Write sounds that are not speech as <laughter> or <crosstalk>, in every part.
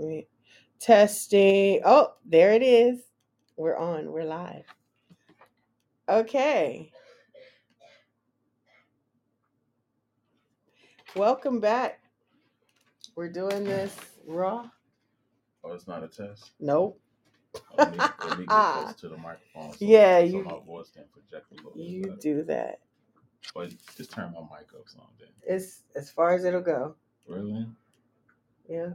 Wait. Testing. Oh, there it is. We're on. We're live. Okay. Welcome back. We're doing this raw. Oh, it's not a test. Nope. Oh, let, me, let me get close <laughs> to the microphone. So, Yeah, so you- my voice can project a little bit. You better. do that. But just turn my mic up some then. It's as far as it'll go. Really? Yeah.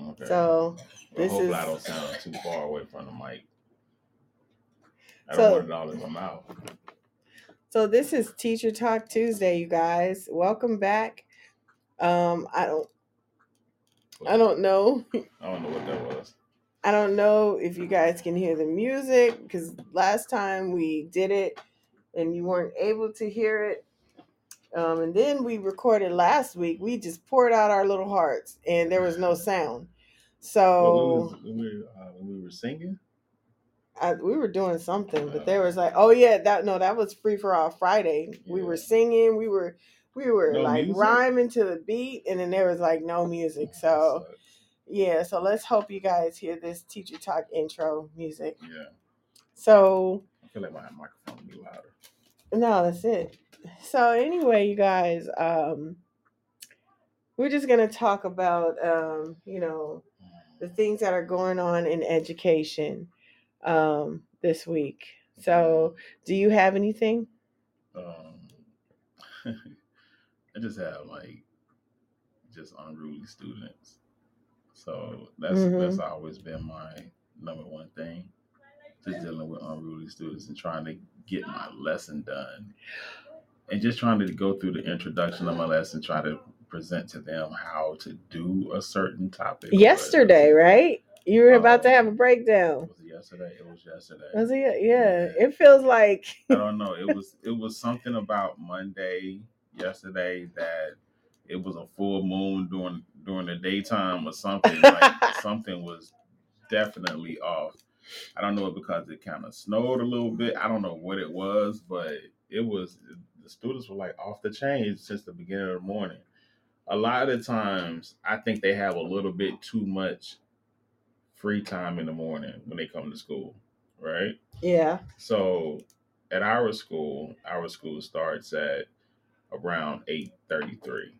Okay. So Well, this hopefully is- I don't sound too far away from the mic. I So- don't want it all in my mouth. so this is Teacher Talk Tuesday, you guys. Welcome back. Um, I don't I don't know. I don't know what that was. I don't know if you guys can hear the music because last time we did it and you weren't able to hear it. Um, and then we recorded last week. We just poured out our little hearts and there was no sound. So when we, were, uh, when we were singing, I, we were doing something, but there was like, oh yeah, that no, that was free for all Friday. We were singing, we were we were No like music? rhyming to the beat, and then there was like no music. So yeah, so let's hope you guys hear this teacher talk intro music. yeah, So I feel like my microphone be louder. no, that's it. So anyway, you guys, um, we're just gonna talk about um, you know, the things that are going on in education um this week. So do you have anything? Um, <laughs> I just have like just unruly students. So that's Mhm. that's always been my number one thing. Just dealing with unruly students and trying to get my lesson done. And just trying to go through the introduction of my lesson, try to present to them how to do a certain topic. Yesterday, right? You were about to Oh. have a breakdown. Was it yesterday? It was yesterday. Was it? Yeah. It feels like I don't know. It was it was something about Monday yesterday that it was a full moon during during the daytime or something. Like <laughs> something was definitely off. I don't know because it kind of snowed a little bit. I don't know what it was, but it was the students were like off the chain since the beginning of the morning. A lot of times, I think they have a little bit too much free time in the morning when they come to school, right? yeah. So at our school, our school starts at around eight thirty three,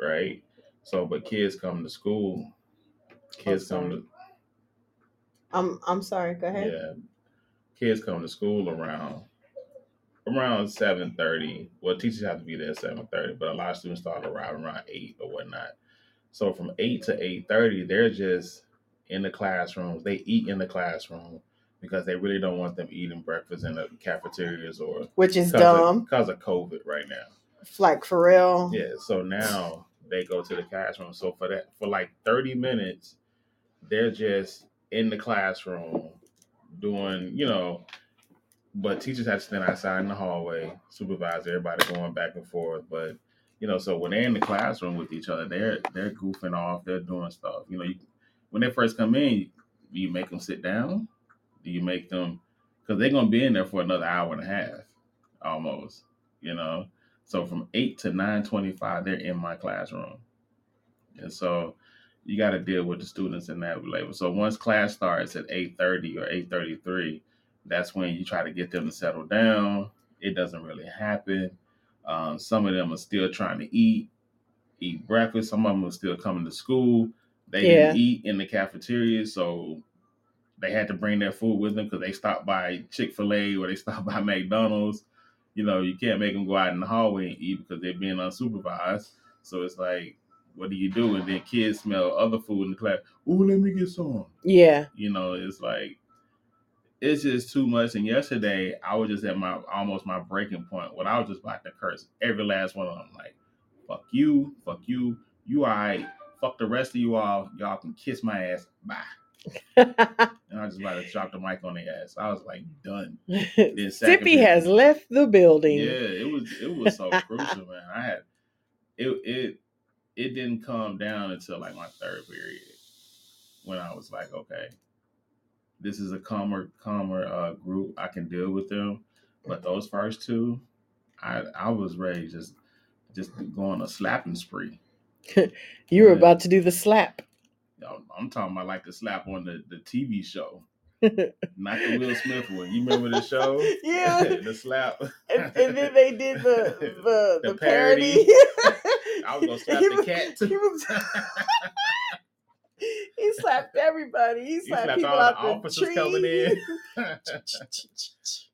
right? So but kids come to school, kids come to I'm I'm sorry. Go ahead. yeah, kids come to school around around seven thirty. Well, teachers have to be there at seven thirty, but a lot of students start arriving around eight or whatnot. So from eight to eight thirty, they're just in the classrooms. They eat in the classroom because they really don't want them eating breakfast in the cafeterias or Which is because dumb. of, because of COVID right now. like for real. Yeah, so now they go to the classroom. So for that, for like thirty minutes, they're just in the classroom doing, you know. But teachers have to stand outside in the hallway, supervise everybody going back and forth. But you know, so when they're in the classroom with each other, they're they're goofing off, they're doing stuff. You know, you, when they first come in, do you make them sit down? Do you make them because they're gonna be in there for another hour and a half, almost. You know, so from eight to nine twenty-five, they're in my classroom, and so you got to deal with the students in that level. So once class starts at eight thirty or eight thirty-three, that's when you try to get them to settle down. It doesn't really happen. Um, some of them are still trying to eat, eat breakfast. Some of them are still coming to school. They didn't eat in the cafeteria, so they had to bring their food with them because they stopped by Chick Fil A or they <laughs> stopped by McDonald's. You know, you can't make them go out in the hallway and eat because they're being unsupervised. So it's like, what do you do? And then kids smell other food in the class. Oh, let me get some. Yeah. You know, it's like it's just too much. And yesterday, I was just at my almost my breaking point when I was just about to curse every last one of them. Like, fuck you, fuck you, you alright, fuck the rest of you all. Y'all can kiss my ass. Bye. <laughs> And I was just about to drop the mic on their ass. I was like, done. <laughs> Sippy has left the building. Yeah, it was it was so crucial, man. I had it it it didn't come down until like my third period when I was like, okay, this is a calmer calmer uh, group. I can deal with them. But those first two, I I was ready just just go on a slapping spree. <laughs> You were about to do the slap. I'm, I'm talking about like the slap on the, the TV show, <laughs> not the Will Smith one. You remember the show? <laughs> Yeah. the slap. and, and then they did the the, the, The parody. parody. I was gonna slap He the was- cat too. He slapped everybody. He He slapped slapped people all the out the officers tree. coming in.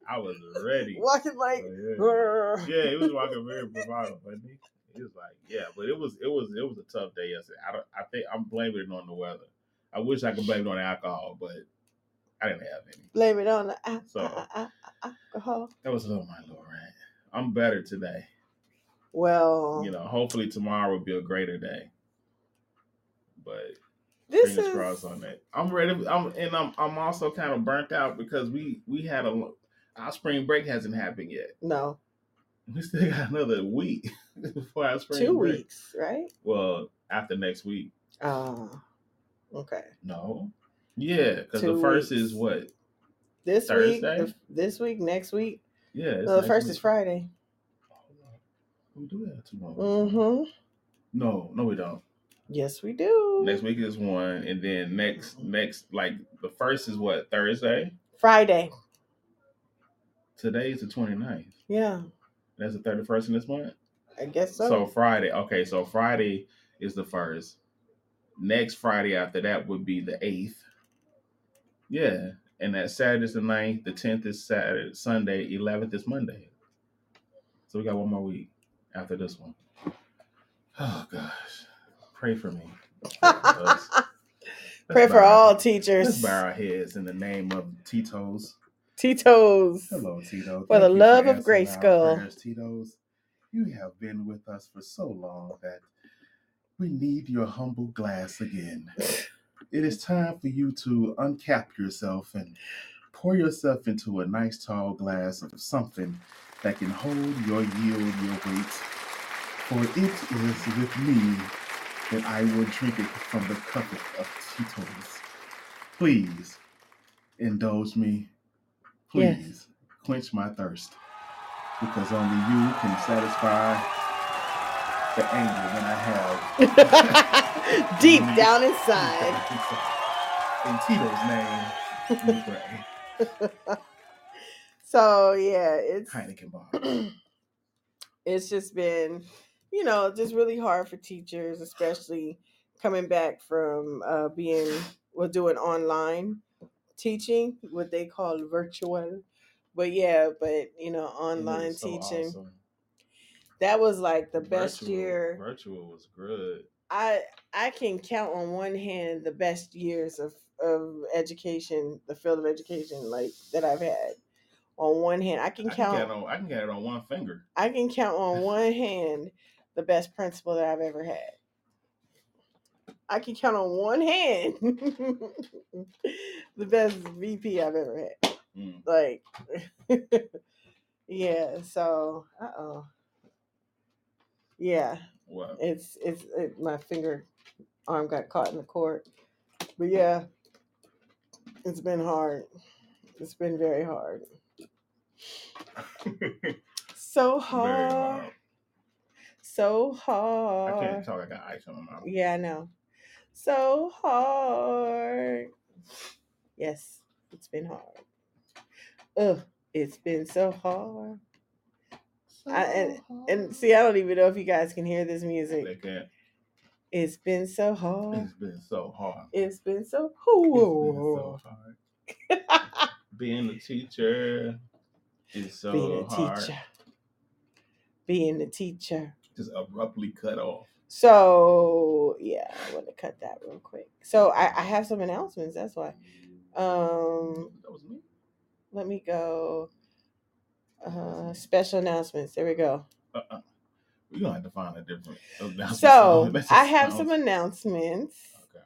I was ready. Walking like, Oh, yeah. Yeah, he was walking very bravado, but he, he was like, yeah, but it was it was it was a tough day yesterday. I don't, I think I'm blaming it on the weather. I wish I could blame it on alcohol, but I didn't have any. blame it on the al- So- al- al- al- alcohol. That was a little my little rant. I'm better today. Well, You know, hopefully tomorrow will be a greater day. But this fingers is crossed on that. I'm ready. I'm and I'm I'm also kind of burnt out because we we had a our spring break hasn't happened yet. no We still got another week <laughs> before our spring two break. weeks, right? Well, after next week. Oh, okay. No. Yeah, because the first weeks. is what? This week, the, this week, next week. Yeah. it's No, the first week. is Friday. We do have tomorrow. Mm-hmm. No, no, we don't. Yes, we do. Next week is one, and then next next like the first is what Thursday. Friday. Today is the 29th. Yeah, That's the thirty first in this month. I guess So. so. Friday, okay, so Friday is the first. Next Friday after that would be the eighth. Yeah, and that Saturday's the 9th, the tenth is Saturday, Sunday, eleventh is Monday. So we got one more week after this one. Oh gosh, pray for me. Let's- <laughs> Pray for all Let's teachers. bow our heads in the name of Tito's. Tito's. Hello, Tito. For the Thank love of answering our Grayskull. prayers, Tito's. You have been with us for so long that we need your humble glass again. It is time for you to uncap yourself and pour yourself into a nice tall glass of something that can hold your yield, your weight. For it is with me that I will drink it from the cup of Tito's. Please indulge me. Yes. Please quench my thirst. Because only you can satisfy the anger that I have. <laughs> Deep down inside. In Tito's name, we pray. <laughs> So yeah, it's Heineken bar. <clears throat> it's just been, you know, just really hard for teachers, especially coming back from uh, being well doing online teaching, what they call virtual. But yeah, but you know, online so teaching. awesome. That was like the best Virtual- year. Virtual was good. I I can count on one hand the best years of of education, the field of education like that I've had. On one hand, I can I can, count on, I can get it on one finger. I can count on one hand the best principal that I've ever had. I can count on one hand <laughs> the best VP I've ever had. Mm. Like, <laughs> yeah. So, uh oh. Yeah, What? it's it's it, my finger arm got caught in the cord, but yeah, it's been hard. It's been very hard. <laughs> So Very hard. hard. I can't talk. I got ice on my mouth. Yeah, I know. So hard. Yes, it's been hard. Ugh, it's been so hard. I- and- And see, I don't even know if you guys can hear this they music. can't. It's been so hard. It's been so hard. It's been so It's been so hard. hard. <laughs> Being a teacher is so Being a hard. teacher. Being a teacher. Just abruptly cut off. So yeah, I want to cut that real quick. So I, I have some announcements. That's why. Um, That was me. let me go. Uh, special announcements. There we go. Uh-uh. We're gonna have to find a different. announcement So song. <laughs> That just I have some announcements. Okay.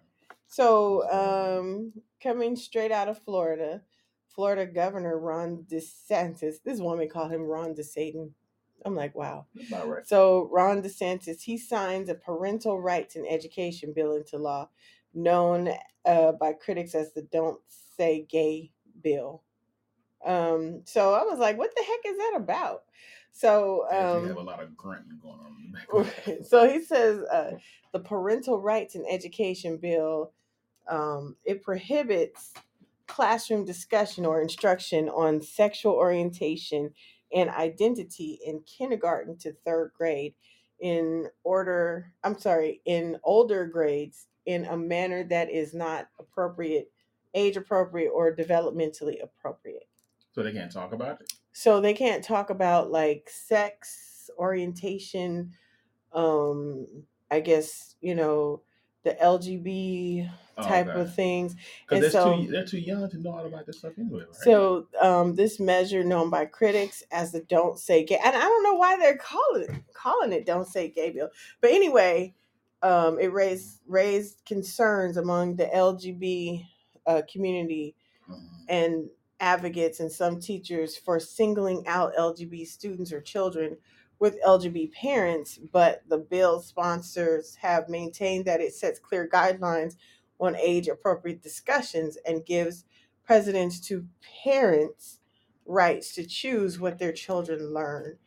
So um, coming straight out of Florida, Florida Governor Ron DeSantis. This woman called him Ron DeSatan. I'm like, wow. About right. So Ron DeSantis he signs a parental rights and education bill into law, known uh, by critics as the "Don't Say Gay" bill. Um, so I was like, what the heck is that about? So As you um, have a lot of grunting going on in the <laughs> background. so he says uh, <laughs> the parental rights and education bill um, it prohibits classroom discussion or instruction on sexual orientation and identity in kindergarten to third grade in order i'm sorry in older grades in a manner that is not appropriate age appropriate or developmentally appropriate so they can't talk about it. so they can't talk about like sex orientation um i guess you know the lgb Oh, type okay. of things Because and they're so too they're too young to know all about this stuff anyway, right? so um this measure known by critics as the don't say gay and i don't know why they're calling it calling it don't say gay bill but anyway um it raised raised concerns among the lgb uh, community Mhm. and advocates and some teachers for singling out LGB students or children with LGBT parents, but the bill sponsors have maintained that it sets clear guidelines on age appropriate discussions and gives precedence to parents' rights to choose what their children learn.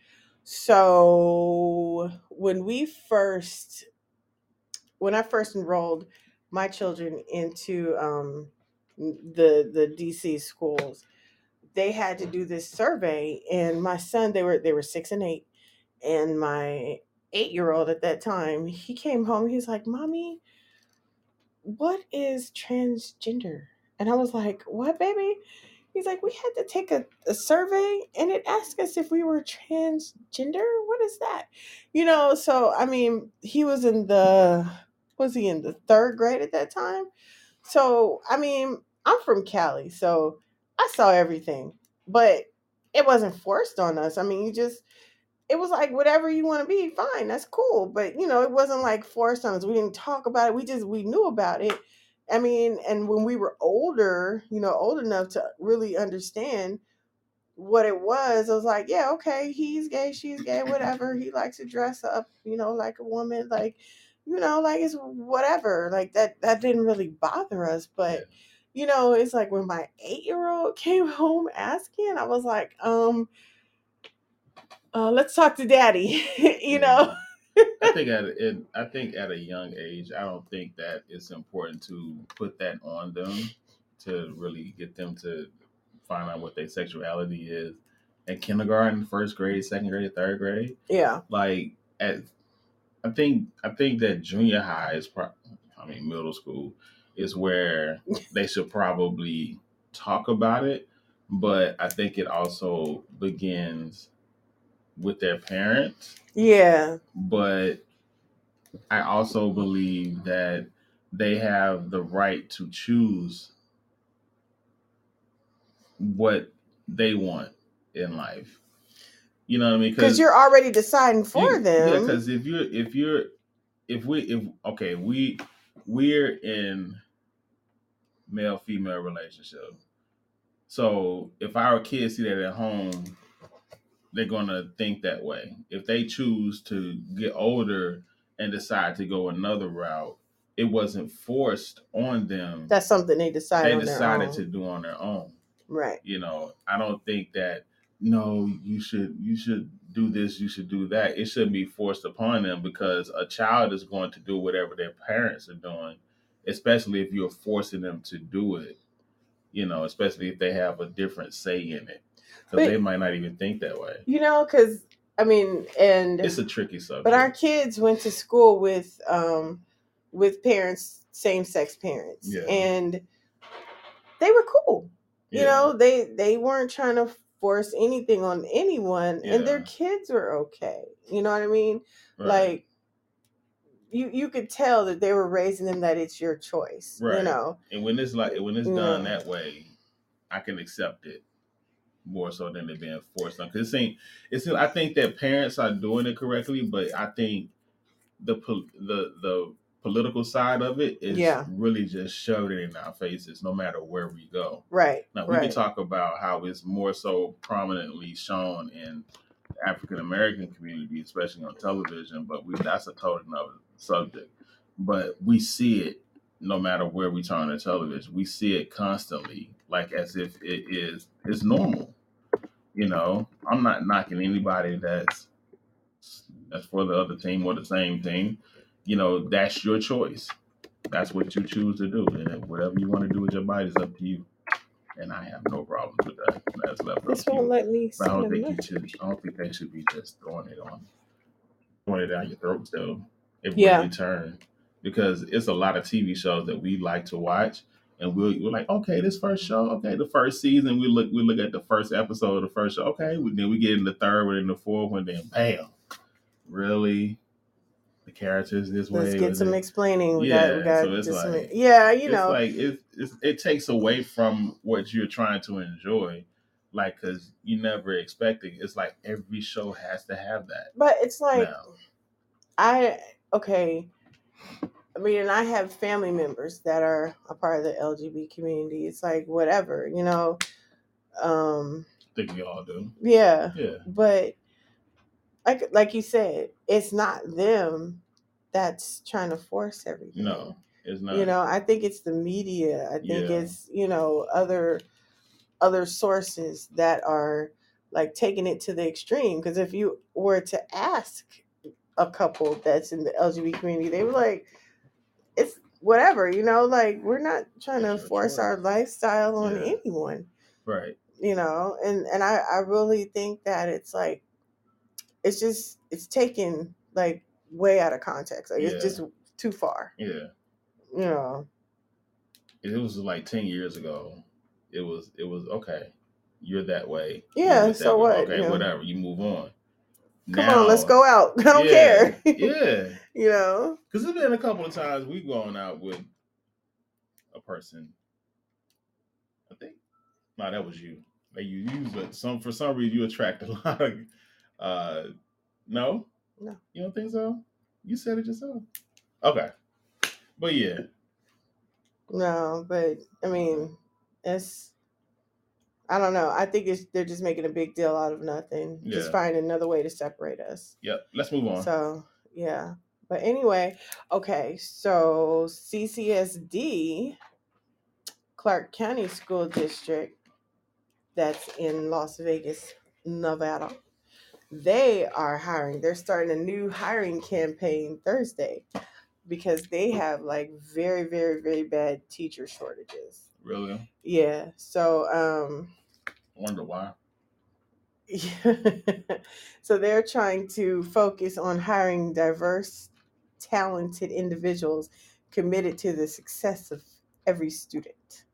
So when we first when I first enrolled my children into um, the the DC schools, they had to do this survey, and my son they were they were six and eight, and my eight year old at that time he came home he's like, "Mommy, what is transgender?" And I was like, "What, baby?" He's like, "We had to take a, a survey, and it asked us if we were transgender. What is that?" You know, so I mean, he was in the was he in the third grade at that time? So, I mean, I'm from Cali, so I saw everything, but it wasn't forced on us. I mean, you just, it was like whatever you want to be, fine, that's cool. But, you know, it wasn't like forced on us. We didn't talk about it. We just, we knew about it. I mean, and when we were older, you know, old enough to really understand what it was, I was like, yeah, okay, he's gay, she's gay, whatever. He likes to dress up, you know, like a woman, like, you know, like it's whatever. Like that that didn't really bother us. But you know, it's like when my eight year old <laughs> came home asking, I was like, um, uh, let's talk to daddy. <laughs> you know? I think at <laughs> it, I think at a young age, I don't think that it's important to put that on them to really get them to find out what their sexuality is in kindergarten, first grade, second grade, third grade. Yeah. Like at, I think I think that junior high is, pro- I mean middle school is where <laughs> they should probably talk about it, but I think it also begins with their parents Yeah. but I also believe that they have the right to choose what they want in life. You know what I mean? Because you're already deciding for you- them. Yeah, because if you're if you're if we if okay we we're in male female relationship. So if our kids see that at home, they're gonna think that way. If they choose to get older and decide to go another route, it wasn't forced on them. That's something they decide they on their decided to do on their own. Right. You know, I don't think that no, you should you should do this, you should do that. It shouldn't be forced upon them because a child is going to do whatever their parents are doing, especially if you're forcing them to do it. You know, especially if they have a different say in it, because they might not even think that way. You know, because I mean, and It's a tricky subject. but our kids went to school with um with parents, same sex parents, Yeah. and they were cool. You Yeah. know, they they weren't trying to force anything on anyone, and their kids were okay. You know what I mean? Right. Like you you could tell that they were raising them that it's your choice. Right. You know, And when it's like when it's done Yeah. that way, I can accept it more so than it being forced on. Because it ain't. It's. I think that parents are doing it correctly, but I think the the the political side of it is Yeah. really just shoved it in our faces, no matter where we go. right? Now we right. can talk about how it's more so prominently shown in African American community, especially on television. But we that's a totally another subject. But we see it no matter where we turn the television. We see it constantly, like as if it is it's normal. You know, I'm not knocking anybody that's that's for the other team or the same team. You know, that's your choice. That's what you choose to do, and whatever you want to do with your body is up to you. And I have no problems with that. That's left This won't you. let me But I don't think you should. I don't think they should be just throwing it on, throwing it down your throat. Though, if Yeah. you turn, because it's a lot of TV shows that we like to watch, and we'll, we're like, okay, this first show, okay, the first season, we look, we look at the first episode of the first show, okay, we, then we get in the third one, and the fourth one, then bam, really, the characters this way. Let's get some it? explaining. We Yeah, got, we got so it's just some, like- yeah, you it's know, like it, it's, it takes away from what you're trying to enjoy like because you never expected it's like every show has to have that but it's like now I okay. I mean, and I have family members that are a part of the LGBT community. It's like whatever, you know. Um, i think we all do yeah, yeah but like like you said, it's not them that's trying to force everything. no it's not you know i think it's the media i think Yeah. it's you know other other sources that are like taking it to the extreme because if you were to ask a couple that's in the lgbt community they were like whatever you know like we're not trying to force our lifestyle on Yeah. anyone right you know and and i i really think that it's like it's just it's taken like way out of context like Yeah. it's just too far yeah you know it was like 10 years ago it was it was okay you're that way Yeah, so way. what, okay you know? whatever you move on Come on, let's go out. <laughs> I don't yeah, care. yeah <laughs> you know? Because there's been a couple of times we've gone out with a person. I think. No, that was you. Like you use it. Some for some reason you attract a <laughs> lot of. Uh, no. No. You don't think so? You said it yourself. Okay. But yeah, No, but I mean, it's I don't know. I think it's they're just making a big deal out of nothing. Just Yeah. find another way to separate us. yep. Let's move on. So yeah. But anyway, okay, so CCSD, Clark County School District, that's in Las Vegas, Nevada. They are hiring. They're starting a new hiring campaign Thursday because they have like very, very, very bad teacher shortages. really? Yeah. So um wonder why. <laughs> so they're trying to focus on hiring diverse, talented individuals committed to the success of every student.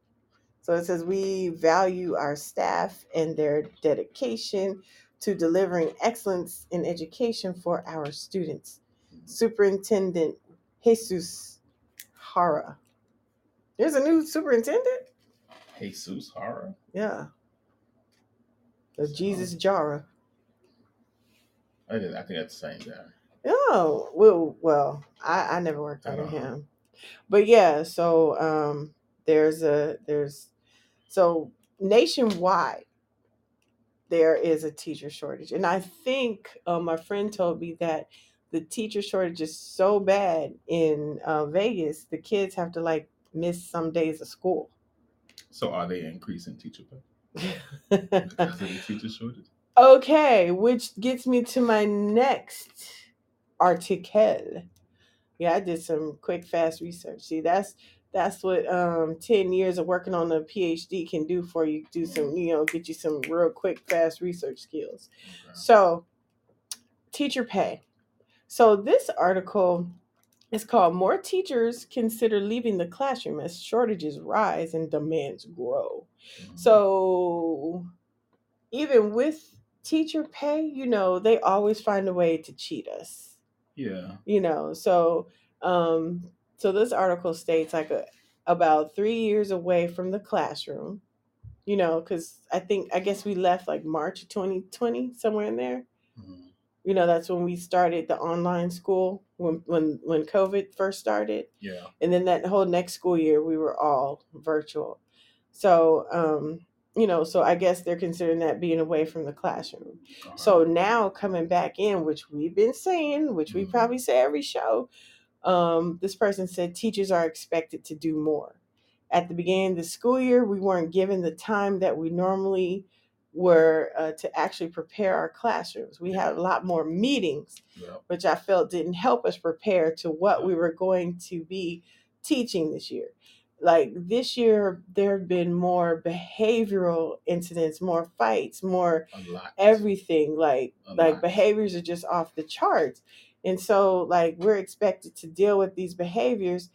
So it says we value our staff and their dedication to delivering excellence in education for our students. Mm-hmm. Superintendent Jesus Jara. There's a new superintendent? Jesus horror. Yeah. The Jesus Jara. I think I think that's the same guy. Oh, well, well, I, I never worked I under don't know. him. But yeah, so um there's a there's so nationwide there is a teacher shortage. And I think uh, my friend told me that the teacher shortage is so bad in uh, Vegas, the kids have to like miss some days of school. So are they increasing teacher pay because of the <laughs> teacher shortage? Okay, which gets me to my next article. Yeah, I did some quick, fast research. See, that's that's what um, ten years of working on a PhD can do for you. Do some, you know, get you some real quick, fast research skills. Okay. So, teacher pay. So this article is called "More Teachers Consider Leaving the Classroom as Shortages Rise and Demands Grow." So mm-hmm. even with teacher pay, you know, they always find a way to cheat us. yeah, You know, so um so this article states like a, about 3 years away from the classroom. You know, cuz I think I guess we left like March of 2020 somewhere in there. Mm-hmm. You know, that's when we started the online school when when when COVID first started. Yeah, and then that whole next school year we were all virtual. So um you know so i guess they're considering that being away from the classroom. Okay. so now coming back in which we've been saying which we Mhm. probably say every show um this person said teachers are expected to do more. At the beginning of the school year we weren't given the time that we normally were uh, to actually prepare our classrooms. We had a lot more meetings, Yep. which I felt didn't help us prepare to what we were going to be teaching this year. Like this year, there have been more behavioral incidents, more fights, more everything. Like like behaviors are just off the charts, and so like we're expected to deal with these behaviors,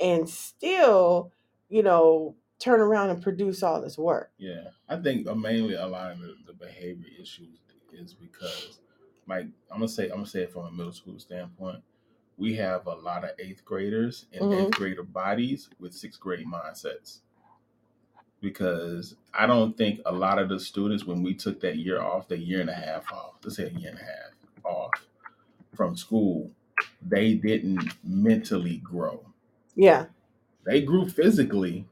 and still, you know, turn around and produce all this work. Yeah, I think uh, mainly a lot of the, behavior issues is because, like, I'm gonna say, I'm gonna say it from a middle school standpoint. We have a lot of eighth graders and Mhm. eighth grader bodies with sixth grade mindsets. Because I don't think a lot of the students, when we took that year off, the year and a half off, let's say a year and a half off from school, they didn't mentally grow Yeah, they grew physically.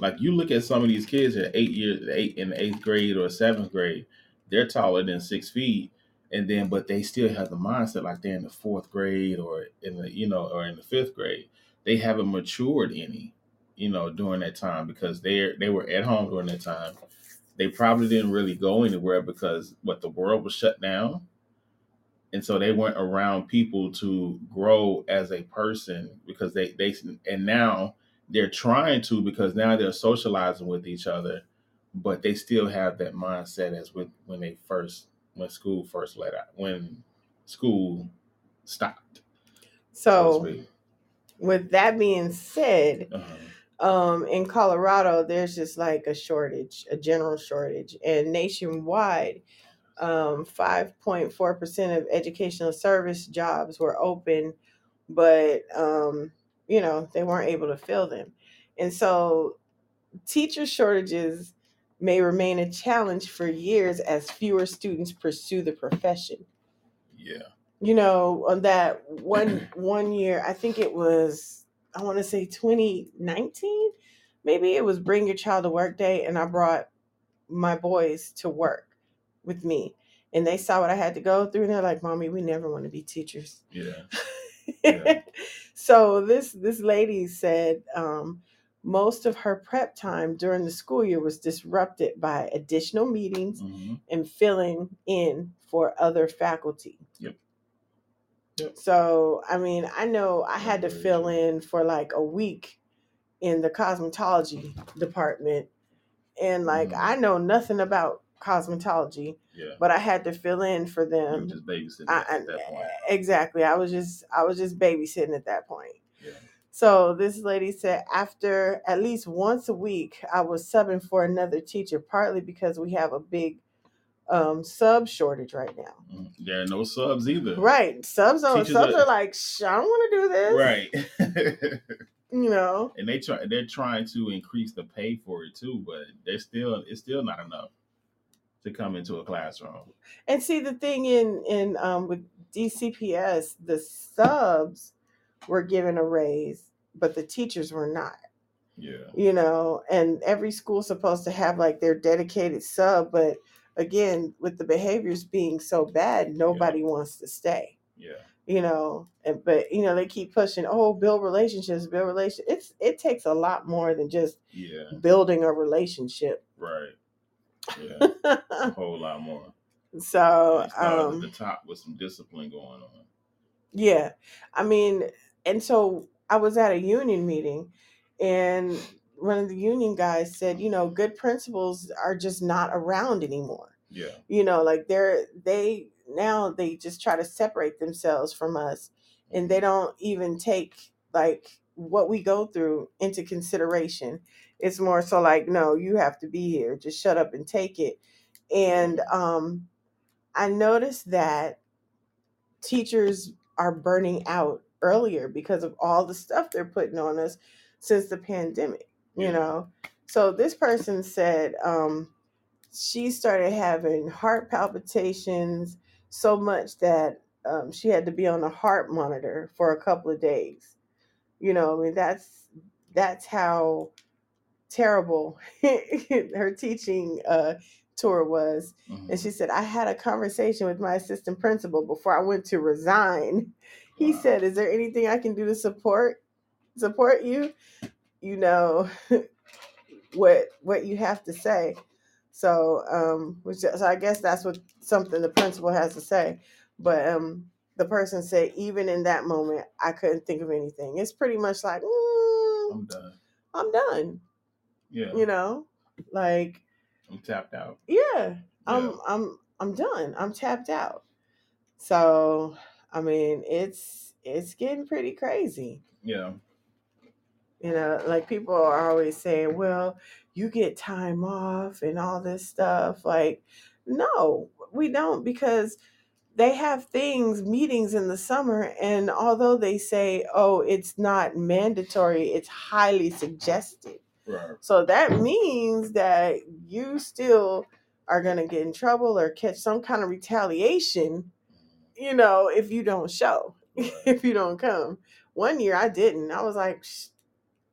Like you look at some of these kids at eight years, eight in eighth grade or seventh grade, they're taller than six feet, and then but they still have the mindset like they're in the fourth grade or in the you know or in the fifth grade. They haven't matured any, you know, during that time because they they were at home during that time. They probably didn't really go anywhere because what the world was shut down, and so they weren't around people to grow as a person because they they and now they're trying to because now they're socializing with each other but they still have that mindset as with when they first when school first let out when school stopped so so with that being said, Uh-huh. um, in Colorado, there's just like a shortage, a general shortage, and nationwide, um, 5.4% of educational service jobs were open, but um, you know they weren't able to fill them, and so teacher shortages may remain a challenge for years as fewer students pursue the profession. Yeah. You know on that one <clears throat> one year i think it was i want to say 2019 maybe it was bring your child to work day and i brought my boys to work with me. And they saw what i had to go through and they're like mommy we never want to be teachers. Yeah <laughs> Yeah. <laughs> so this this lady said um, most of her prep time during the school year was disrupted by additional meetings hmm and filling in for other faculty. Yep. Yep. So, I mean, I know I had to very fill true. in for like a week in the cosmetology department. And like, Mhm. I know nothing about cosmetology, yeah but I had to fill in for them. just babysitting I, at that point exactly. I was just, I was just babysitting at that point. yeah So this lady said after at least once a week, I was subbing for another teacher, partly because we have a big um, sub shortage right now. There are no subs either Right. Subs are Teachers subs are- are like, "Sh- I don't want to do this. right <laughs> You know. and they try they're trying to increase the pay for it too, but they're still it's still not enough to come into a classroom. And see the thing in in um with DCPS, the subs were given a raise, but the teachers were not. Yeah. You know, and every school's supposed to have like their dedicated sub, but again, with the behaviors being so bad, nobody wants to stay. Yeah. you know and but you know they keep pushing oh build relationships build relation it's it takes a lot more than just Yeah. building a relationship Right. Yeah. a <laughs> whole lot more. so started at um the top with some discipline going on. yeah i mean and so i was at a union meeting and one of the union guys said you know good principals are just not around anymore Yeah. you know like they're they now they just try to separate themselves from us and they don't even take like what we go through into consideration it's more so like no you have to be here just shut up and take it and um i noticed that teachers are burning out earlier because of all the stuff they're putting on us since the pandemic you Yeah. know so this person said um she started having heart palpitations so much that um, she had to be on a heart monitor for a couple of days. You know, I mean that's that's how terrible <laughs> her teaching uh, tour was. Mhm. And she said, I had a conversation with my assistant principal before I went to resign. <laughs> He Wow. said, Is there anything I can do to support support you? You know <laughs> what what you have to say. So, um, which so I guess that's what something the principal has to say. But um, the person said even in that moment, I couldn't think of anything. It's pretty much like mm, I'm done. I'm done. Yeah. You know, like I'm tapped out. yeah, I'm Yeah. I'm I'm done. I'm tapped out. So, I mean, it's it's getting pretty crazy. Yeah. You know, like people are always saying, well, you get time off and all this stuff. Like, no, we don't because they have things, meetings in the summer. And although they say, oh, it's not mandatory, it's highly suggested. Right. So that means that you still are going to get in trouble or catch some kind of retaliation, you mm. know, if you don't show, <laughs> Right. if you don't come. One year I didn't. I was like,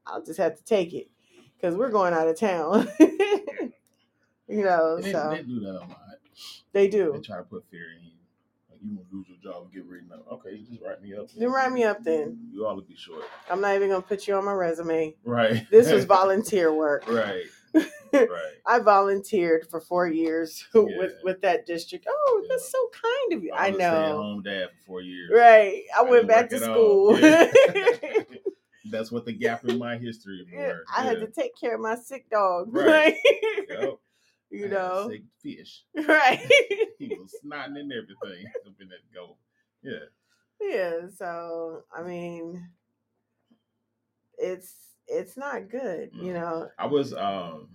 I'll just have to take it because we're going out of town. <laughs> you know, they, so they do that a lot. they do. They try to put fear in you. You gonna lose your job and get written up. Okay, you just write me up. Then write me up then. You ought to be short. I'm not even going to put you on my resume. Right. This was <laughs> volunteer work. right. <laughs> Right. I volunteered for four years <laughs> with Yeah. with that district. Oh, that's so kind of you. I a know. Stay-at-home dad for four years. Right. I, I went back to school. Yeah. That's what the gap in my history Yeah, were. I had to take care of my sick dog. Right. Right. Yep. I you had know. fish. <laughs> Right. <laughs> He was snotting and everything <laughs> up in that goat. Yeah. yeah. So I mean, it's it's not good. You Mm. know. I was um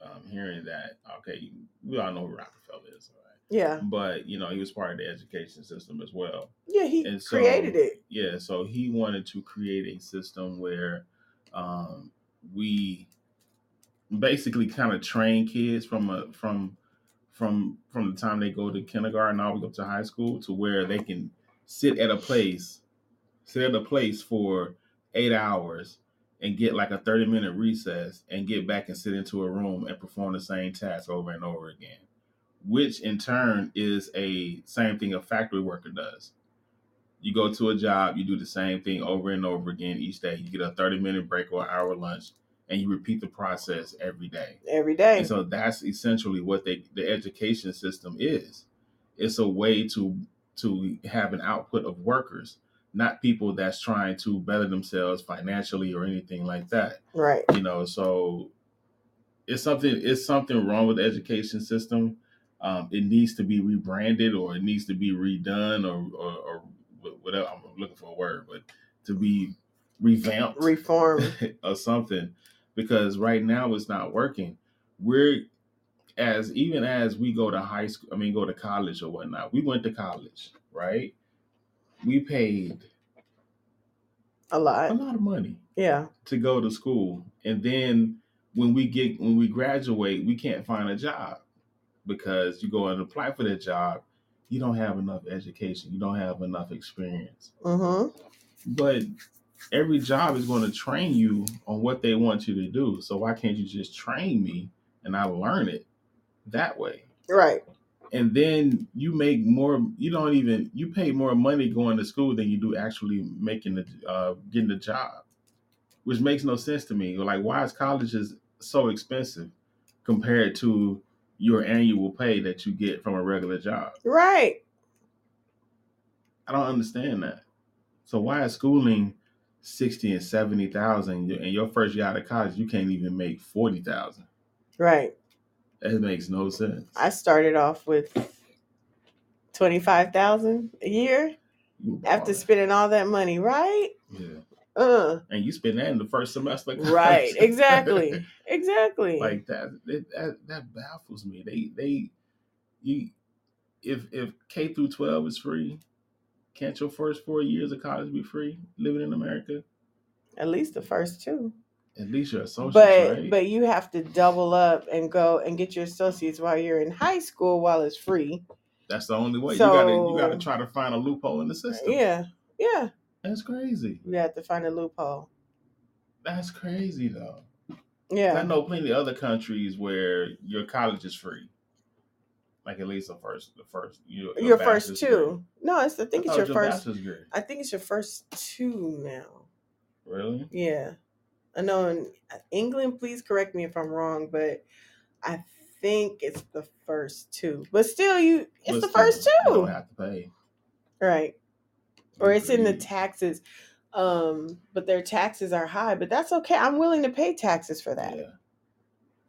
um hearing that okay, we all know who Rockefeller is, all right? Yeah. But you know, he was part of the education system as well. Yeah. He And so- created it. Yeah, so he wanted to create a system where um we basically kind of train kids from a from from from the time they go to kindergarten all the way up to high school to where they can sit at a place sit at a place for eight hours and get like a 30 minute recess and get back and sit into a room and perform the same task over and over again which in turn is a same thing a factory worker does. You go to a job you do the same thing over and over again each day. You get a 30 minute break or hour lunch and you repeat the process every day Every day. and so that's essentially what they, the education system is. It's a way to to have an output of workers, not people that's trying to better themselves financially or anything like that. right. You know, so it's something it's something wrong with the education system. Um, it needs to be rebranded or it needs to be redone or or, or whatever. I'm looking for a word, but to be revamped Reform. <laughs> or something because right now it's not working. We're as even as we go to high school, I mean, go to college or whatnot. We went to college, right? We paid A lot, a lot. of money Yeah. to go to school, and then when we get when we graduate, we can't find a job because you go and apply for that job, you don't have enough education, you don't have enough experience. Mm-hmm. But every job is going to train you on what they want you to do. So why can't you just train me and I learn it that way? Right. And then you make more. You don't even you pay more money going to school than you do actually making the uh, getting the job, which makes no sense to me. Like why is colleges so expensive compared to your annual pay that you get from a regular job? Right. I don't understand that. So why is schooling sixty and seventy thousand, and your first year out of college you can't even make forty thousand? Right. That makes no sense. I started off with twenty five thousand a year after spending all that money. Right. yeah, Uh. and you spend that in the first semester. Right. Exactly. <laughs> Exactly. like that, it, that that baffles me. They they you if if K through twelve is free, can't your first four years of college be free living in America? At least the first two. At least you're a social, but right? but you have to double up and go and get your associates while you're in high school while it's free. That's the only way. you gotta you gotta try to find a loophole in the system. Yeah. Yeah. That's crazy. You have to find a loophole. That's crazy though. Yeah. I know plenty of other countries where your college is free. Like at least the first the first you Your first two. No, it's I think it's your first bachelor's. I think it's your first two now. Really? Yeah. I know in England, please correct me if I'm wrong, but I think it's the first two, but still, you it's But the first You don't two, have to pay. right? Or it's in the taxes, um, but their taxes are high. But that's okay. I'm willing to pay taxes for that. Yeah,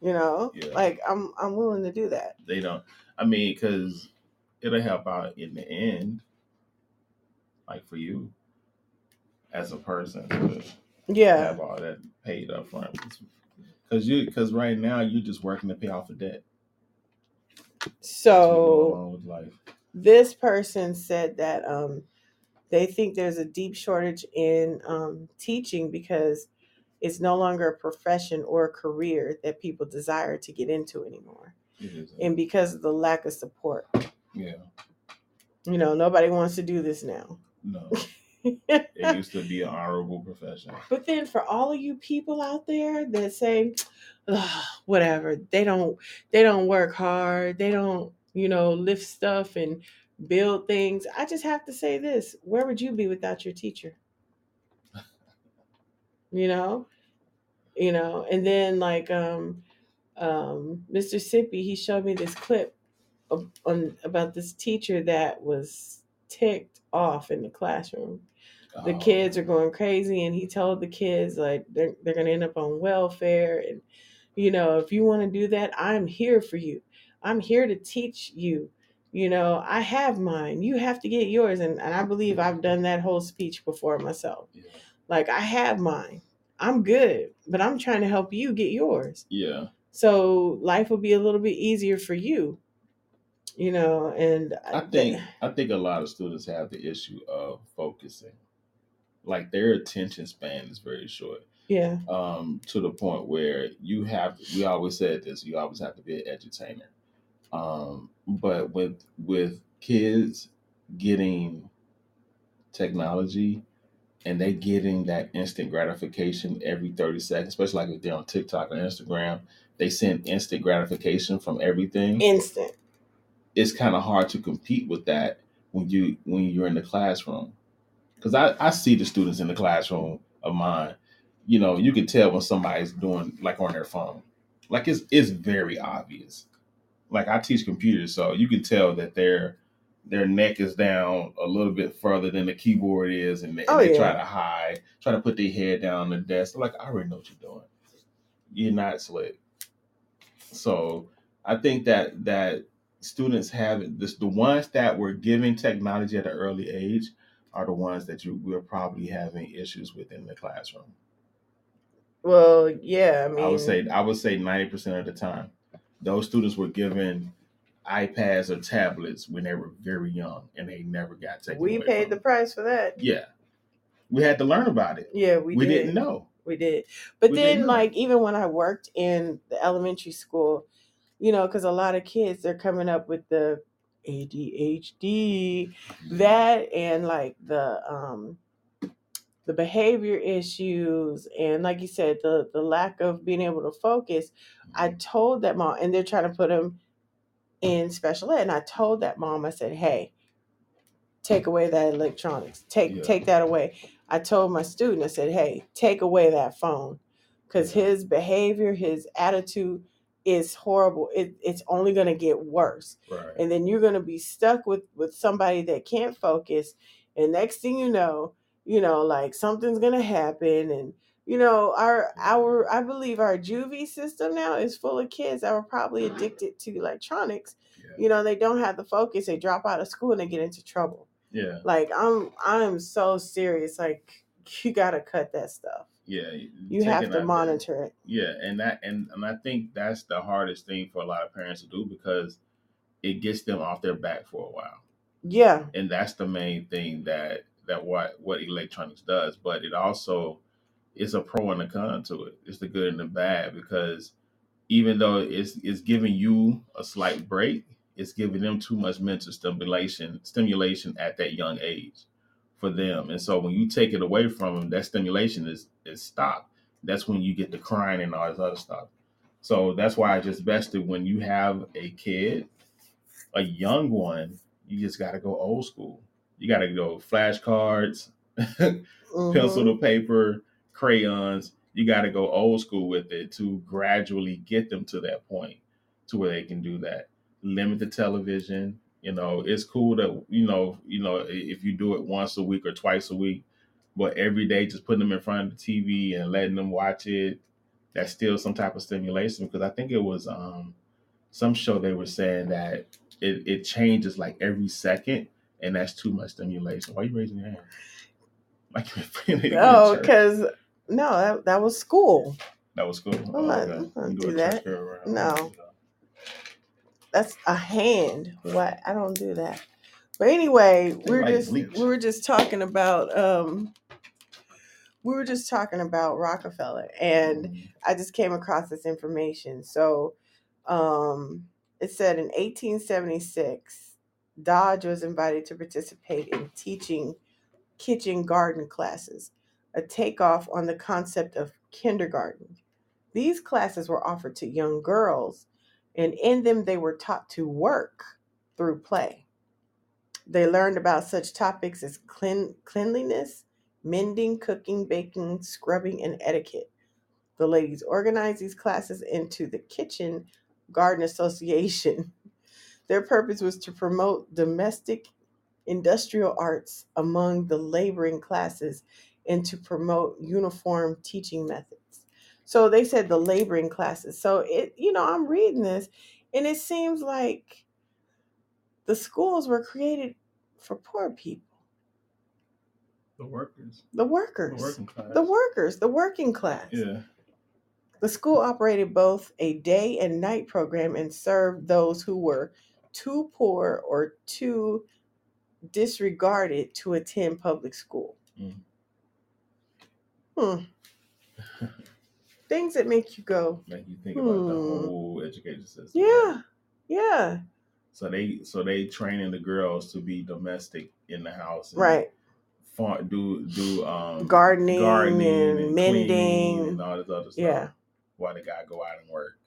You know, Yeah. like I'm I'm willing to do that. they don't. I mean, because it'll help out in the end, like for you as a person to Yeah, have all that paid up front. Because you, because right now you're just working to pay off a debt. That's what's going so with life. this person said that um, they think there's a deep shortage in um, teaching because it's no longer a profession or a career that people desire to get into anymore. And because of the lack of support, Yeah. you know, nobody wants to do this now. No. <laughs> It used to be an honorable profession. But then for all of you people out there that say, "Ugh, whatever, they don't they don't work hard, they don't, you know, lift stuff and build things. I just have to say this. Where would you be without your teacher? You know? You know, and then like um um Mr. Sippy, he showed me this clip of, on about this teacher that was ticked off in the classroom the Oh, kids are going crazy and he told the kids like they're, they're going to end up on welfare and you know if you want to do that i'm here for you i'm here to teach you you know i have mine you have to get yours and, and i believe i've done that whole speech before myself Yeah. Like i have mine i'm good but i'm trying to help you get yours Yeah. so life will be a little bit easier for you you know and I think <sighs> I think a lot of students have the issue of focusing. Like their attention span is very short. yeah Um, to the point where you have we always said this, you always have to be an entertainer. Um, but with with kids getting technology and they getting that instant gratification every 30 seconds, especially like if they're on TikTok or Instagram, they send instant gratification from everything. Instant. It's kind of hard to compete with that when you when you're in the classroom. Because I, I see the students in the classroom of mine. You know you can tell when somebody's doing like on their phone. Like it's it's very obvious. Like i teach computers so you can tell that their their neck is down a little bit further than the keyboard is and they, and Oh, they yeah. try to hide try to put their head down on the desk like i already know what you're doing you're not slick so i think that that students have this the ones that were giving technology at an early age are the ones that you we're probably having issues with in the classroom. well yeah i mean I would say I would say ninety percent of the time, those students were given iPads or tablets when they were very young, and they never got taken. we paid the price for that yeah. We had to learn about it. yeah we, We, did didn't know. we did but We then like even when i worked in the elementary school you know because a lot of kids they're coming up with the adhd that and like the um the behavior issues and like you said the the lack of being able to focus i told that mom and they're trying to put them in special ed and i told that mom i said hey take away that electronics take Yeah. take that away i told my student i said hey take away that phone because Yeah. his behavior his attitude is horrible it, it's only going to get worse Right. and then you're going to be stuck with with somebody that can't focus and next thing you know you know like something's going to happen and you know our our i believe our juvie system now is full of kids that were probably mm-hmm. addicted to electronics Yeah. you know they don't have the focus they drop out of school and they get into trouble Yeah. like i'm i'm so serious like <laughs> you got to cut that stuff Yeah. you have to monitor it Yeah, and that and, and I think that's the hardest thing for a lot of parents to do because it gets them off their back for a while. yeah and that's the main thing that that what what electronics does but it also is a pro and a con to it it's the good and the bad because even though it's it's giving you a slight break it's giving them too much mental stimulation stimulation at that young age for them and so when you take it away from them that stimulation is is stopped that's when you get the crying and all this other stuff so that's why it's just best to when you have a kid a young one you just got to go old school. You got <laughs> to go flashcards, pencil Mhm. to paper, crayons. You got to go old school with it to gradually get them to that point. to where they can do that. Limit the television. You know, it's cool that you know, you know, if you do it once a week or twice a week, but every day just putting them in front of the TV and letting them watch it, that's still some type of stimulation. Because I think it was um some show they were saying that it, it changes like every second, and that's too much stimulation. Why are you raising your hand? <laughs> Like <laughs> Oh, because no, that, that was school. That was cool. I'm not-. I'm not You do a church that. No. That's a hand. What? I don't do that. But anyway, we were like just bleach. we were just talking about um we were just talking about Rockefeller and Mhm. I just came across this information. So um it said in 1876 Dodge was invited to participate in teaching kitchen garden classes, a takeoff on the concept of kindergarten. These classes were offered to young girls, and in them they were taught to work through play. They learned about such topics as clean, cleanliness, mending, cooking, baking, scrubbing, and etiquette. The ladies organized these classes into the Kitchen Garden Association. <laughs> Their purpose was to promote domestic industrial arts among the laboring classes and to promote uniform teaching methods. So they said the laboring classes. So it, you know, I'm reading this and it seems like the schools were created for poor people, The workers. the The workers, working class. the workers, the working class. Yeah. The school operated both a day and night program and served those who were too poor or too disregarded to attend public school. Mm. Hmm. Things that make you go, Make you think about the Hmm. whole education system. yeah, yeah, So they so they training the girls to be domestic in the house. and right. Far, do do um Gardening and cleaning mending. and all this other stuff. Yeah. While the guy go out and work.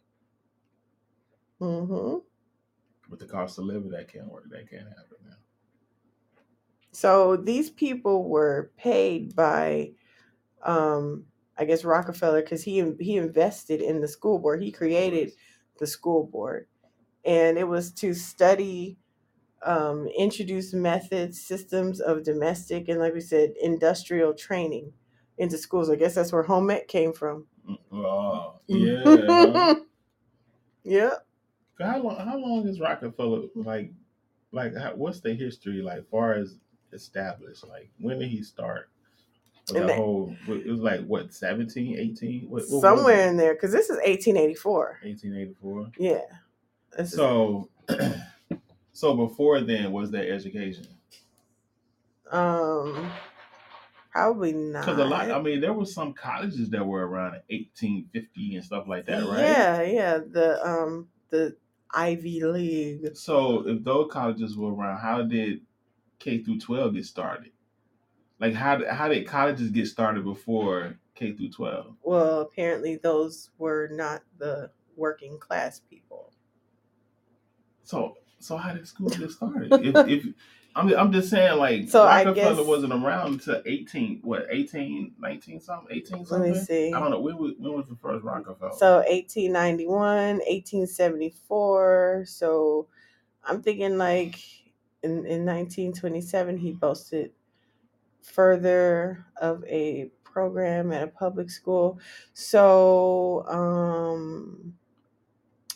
Mm-hmm. With the cost of living, that can't work. That can't happen now. So these people were paid by, um, I guess Rockefeller because he he invested in the school board. He created the school board, and it was to study, um, introduce methods, systems of domestic, and like we said, industrial training into schools. I guess that's where home ec came from. Mm, Oh, <laughs> yeah. yeah. how long? How long is Rockefeller like? Like, how, what's the history like? Far as established, like when did he start? That the- whole it was like what 17, 18? What, what Somewhere in there, because this is 1884. eighteen eighty four. Yeah. So, <clears throat> so before then, was there education? um, probably not. Because a lot, I mean, there were some colleges that were around eighteen fifty and stuff like that, right? Yeah, yeah. The um the Ivy League. So if those colleges were around, how did K through twelve get started? Like how did, how did colleges get started before K through twelve? Well, apparently those were not the working class people. So so how did school get started? <laughs> if, if I'm I'm just saying like So Rockefeller guess- wasn't around until eighteen what 18, 19 something, eighteen Let something. me see. I don't know when was, when was the first Rockefeller. So 1891, 1874. So I'm thinking like in, in 1927 he boasted further of a program at a public school. So um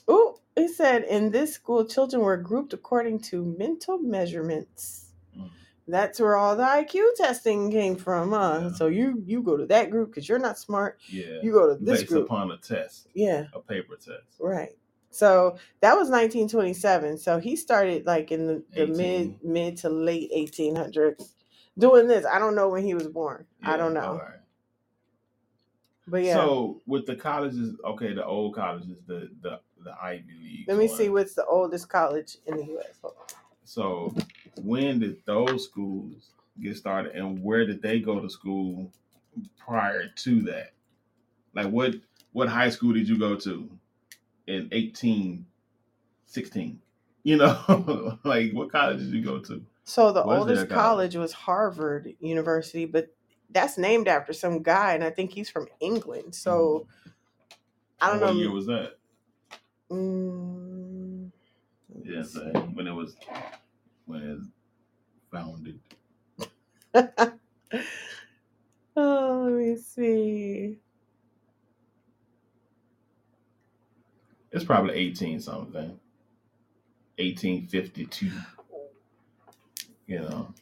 oh it said in this school children were grouped according to mental measurements. Mm. That's where all the IQ testing came from, huh? Yeah. So you you go to that group because you're not smart. yeah, You go to this based group. upon a test, Yeah. a paper test. Right. So that was 1927. So he started like in the, the 18. mid mid to late 1800s doing this. I don't know when he was born. I don't know. right. But yeah. So with the colleges, okay, the old colleges, the the the Ivy League. Let me see what's the oldest college in the US. So when did those schools get started, and where did they go to school prior to that? Like what what high school did you go to in eighteen sixteen? You know, <laughs> like what college did you go to? So the Where's oldest college? college was Harvard University, but that's named after some guy, and I think he's from England. So I don't what know. year was that? Mm, let me Yeah, so see. when it was when it was founded. <laughs> oh, let me see. It's probably eighteen something. Eighteen fifty two. You know.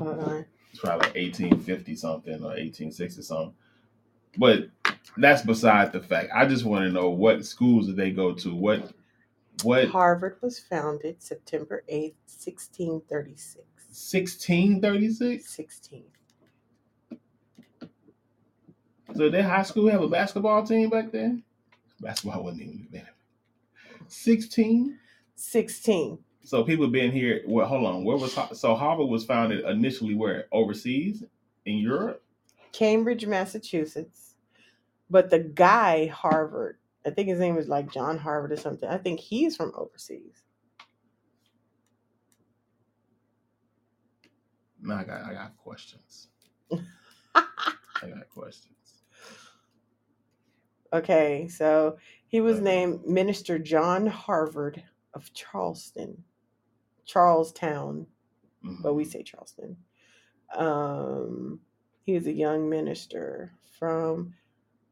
On. It's probably eighteen fifty something or eighteen sixty something. But that's beside the fact. I just want to know what schools did they go to? What what Harvard was founded September 8th, 1636. sixteen thirty six? 16. So did high school have a basketball team back then? Basketball wasn't even invented. Sixteen? 16. So people been here. Well, hold on. Where was so Harvard was founded initially? Where overseas in Europe? Cambridge, Massachusetts. But the guy, Harvard, I think his name was like John Harvard or something. I think he's from overseas. No, I got I got questions. <laughs> I got questions. Okay, so he was named Minister John Harvard of Charleston, Charlestown, Mhm. but we say Charleston. Um, he was a young minister from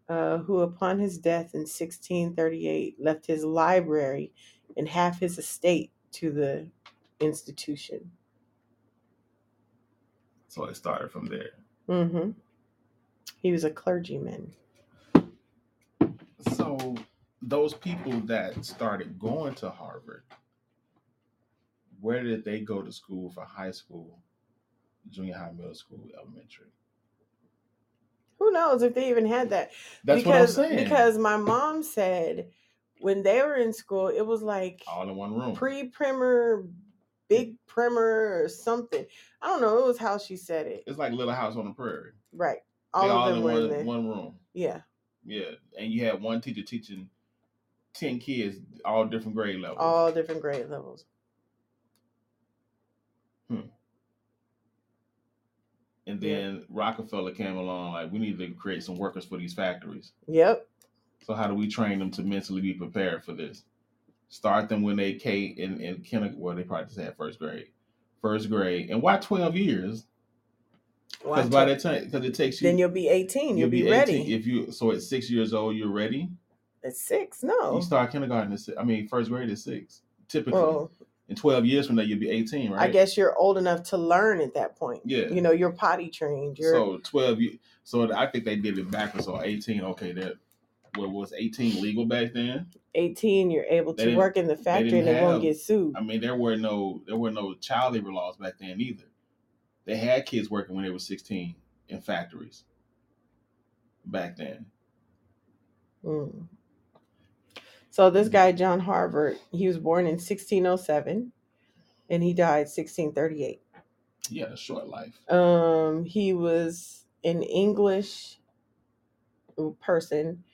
uh, who, upon his death in 1638, left his library and half his estate to the institution. So it started from there. hmm He was a clergyman. So those people that started going to Harvard, where did they go to school for high school, junior high, middle school, elementary? Who knows if they even had that? That's because, what I'm saying. Because my mom said when they were in school, it was like all in one room. pre-primer, big primer, or something. I don't know. It was how she said it. it's like Little House on the Prairie. Right. They all of them in were one, in one room. Yeah. Yeah, and you had one teacher teaching ten kids, all different grade levels. All different grade levels. Hmm. and yeah. then Rockefeller came along, like we need to create some workers for these factories. Yep. So how do we train them to mentally be prepared for this? Start them when they K in in kindergarten. Well, they probably just had first grade, first grade, and why twelve years? Because by that time, because it takes you, then you'll be 18. You'll, be, 18. ready. If you so at six years old, you're ready. At six? No. You start kindergarten at six. I mean, first grade is six. Typically, Well, in twelve years from now, you'll be eighteen, right? I guess you're old enough to learn at that point. Yeah. You know, you're potty trained. You're So twelve. ye- So I think they did it backwards. So eighteen. Okay, that. What was eighteen legal back then? 18. You're able to work in the factory didn't and they won't get sued. I mean, there were no there were no child labor laws back then either. They had kids working when they were sixteen in factories. Back then, Mm. So this guy John Harvard, he was born in 1607 and he died 1638. he had a short life. Um, he was an English person,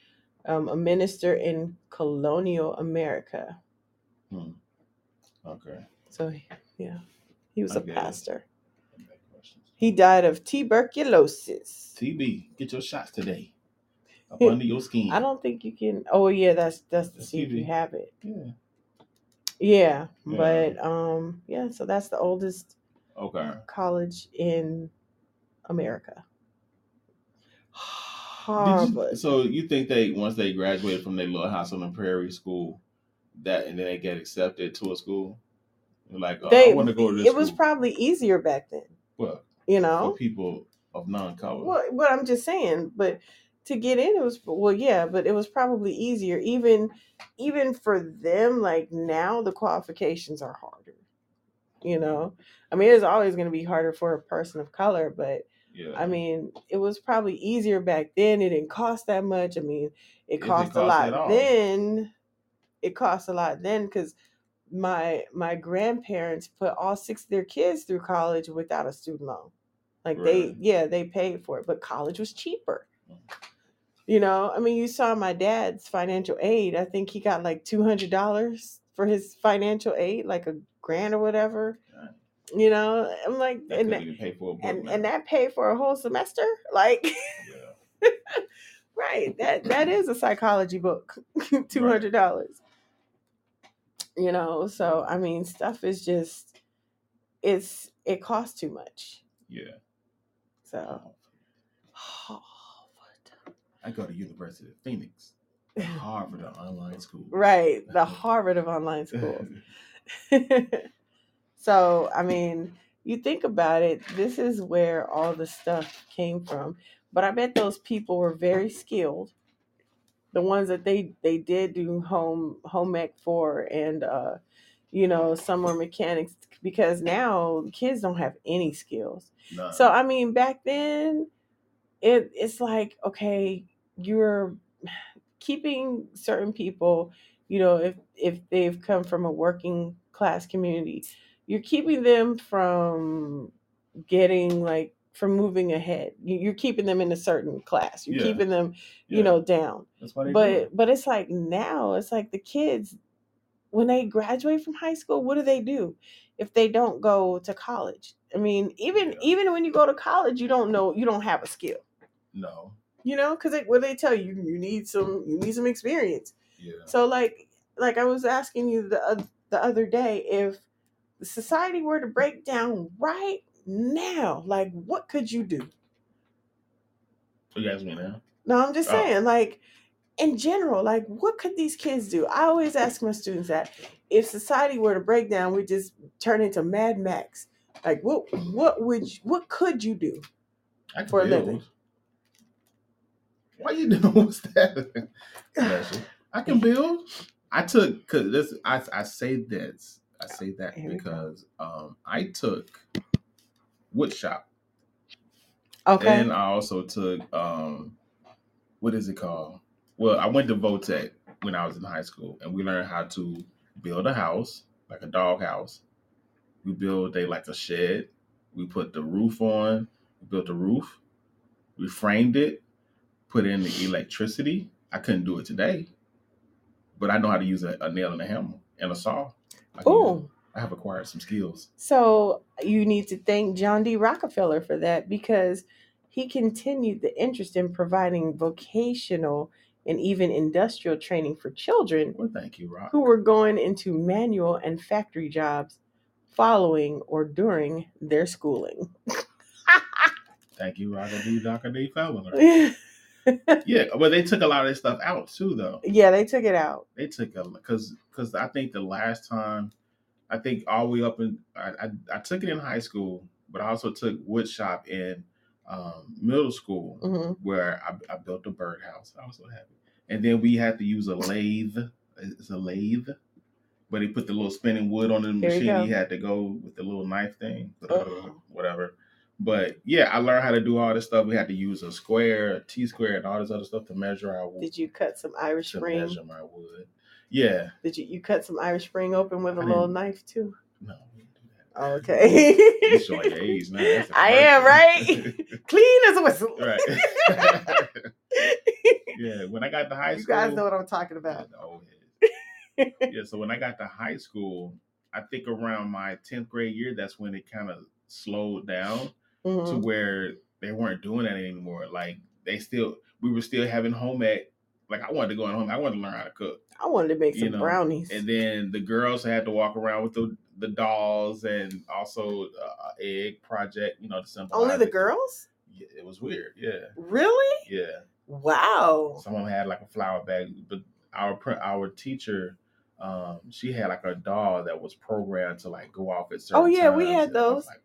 um, a minister in colonial America. Hmm. Okay. So yeah, he was I a get it. pastor. He died of tuberculosis. TB, get your shots today. Up under <laughs> your skin. I don't think you can. Oh yeah, that's that's to That's see if you have it. Yeah. Yeah, Yeah. but um, yeah. So that's the oldest Okay. college in America. Did Harvard. you, so you think they once they graduated from their little house on the prairie school, that and then they get accepted to a school? Like, oh, they, I want to go to this. it was school. probably easier back then, well you for know. people of non-color. Well, but I'm just saying, but to get in, it was well, yeah, but it was probably easier, even even for them. Like now, the qualifications are harder. You know, I mean, it's always going to be harder for a person of color, but Yeah. I mean, it was probably easier back then. It didn't cost that much. I mean, it It didn't cost a cost at lot all. then. It cost a lot then because my my grandparents put all six of their kids through college without a student loan. Like they, Really? yeah, they paid for it, but college was cheaper. Mm. You know, I mean, you saw my dad's financial aid. I think he got like two hundred dollars for his financial aid, like a grand or whatever. Right. You know, I'm like, That and even pay for a book. and now. and that paid for a whole semester <laughs> like yeah. <laughs> Right. That that is a psychology book. <laughs> Two hundred dollars. You know, so I mean stuff is just it's it costs too much. Yeah. So oh, <sighs> <sighs> I go to University of Phoenix. <laughs> <laughs> Harvard of online school. Right. The Harvard of online schools. so I mean, you think about it, this is where all the stuff came from. But I bet those people were very skilled. The ones that they they did do home home ec for and uh you know, some were mechanics because now kids don't have any skills. So I mean, back then, it it's like okay, you're keeping certain people, you know, if if they've come from a working class community, you're keeping them from getting like from moving ahead. You- You're keeping them in a certain class. You're Yeah. keeping them, you Yeah. know, down. That's why they do But but it's like now, it's like the kids when they graduate from high school, what do they do if they don't go to college? I mean, even Yeah. even when you go to college, you don't know you don't have a skill. No. You know, because what they tell you, you need some you need some experience. Yeah. So like like I was asking you the oth- the other day if society were to break down right now, like what could you do? Oh, you ask me now. No, I'm just Oh. saying, like in general, like what could these kids do? I always ask my students that if society were to break down, we just turn into Mad Max. Like what what would you, what could you do? I can For a living. Why you <laughs> doing what's that? I can build. I took cause this I I say this. I say that Here we go. because um I took wood shop Okay. and I also took um what is it called? Well, I went to Votech when I was in high school and we learned how to build a house, like a dog house. We built a like a shed. We put the roof on, we built the roof, we framed it, put in the electricity. I couldn't do it today, but I know how to use a, a nail and a hammer and a saw. I, can use Oh. I have acquired some skills. so you need to thank John D. Rockefeller for that because he continued the interest in providing vocational and even industrial training for children Well, thank you, Rock. who were going into manual and factory jobs following or during their schooling. <laughs> Thank you, Rock. D. Dr. D. Fellner. Yeah, <laughs> but they took a lot of this stuff out too, though. Yeah, they took it out. They took a because because I think the last time, I think all the way up in I, I I took it in high school, but I also took wood shop in um, middle school hmm where I, I built a birdhouse. I was so happy, and then we had to use a lathe. It's a lathe, but he put the little spinning wood on the Here machine. He had to go with the little knife thing, Uh-oh. whatever. But yeah, I learned how to do all this stuff. We had to use a square, a T square, and all this other stuff to measure our wood. Did you cut some Irish To Spring? measure my wood. Yeah. Did you you cut some Irish Spring open with a I little knife too? No, we didn't do that. Oh, okay. <laughs> You showing your age now. That's am, right? <laughs> Clean as a whistle. right. <laughs> yeah. When I got to high you school, guys know what I'm talking about. Oh, old yeah. So when I got to high school, I think around my tenth grade year, that's when it kind of slowed down to Mhm. where they weren't doing that anymore. Like they still, we were still having home ec. Like I wanted to go in home. I wanted to learn how to cook. I wanted to make some know, brownies. and then the girls had to walk around with the the dolls and also uh, egg project. You know, to symbolize Only the it. girls? Yeah, it was weird. Yeah, Really? yeah. Wow. Someone had like a flower bag, but our our teacher, um, she had like a doll that was programmed to like go off at certain. Oh, yeah, we had and I was those. like,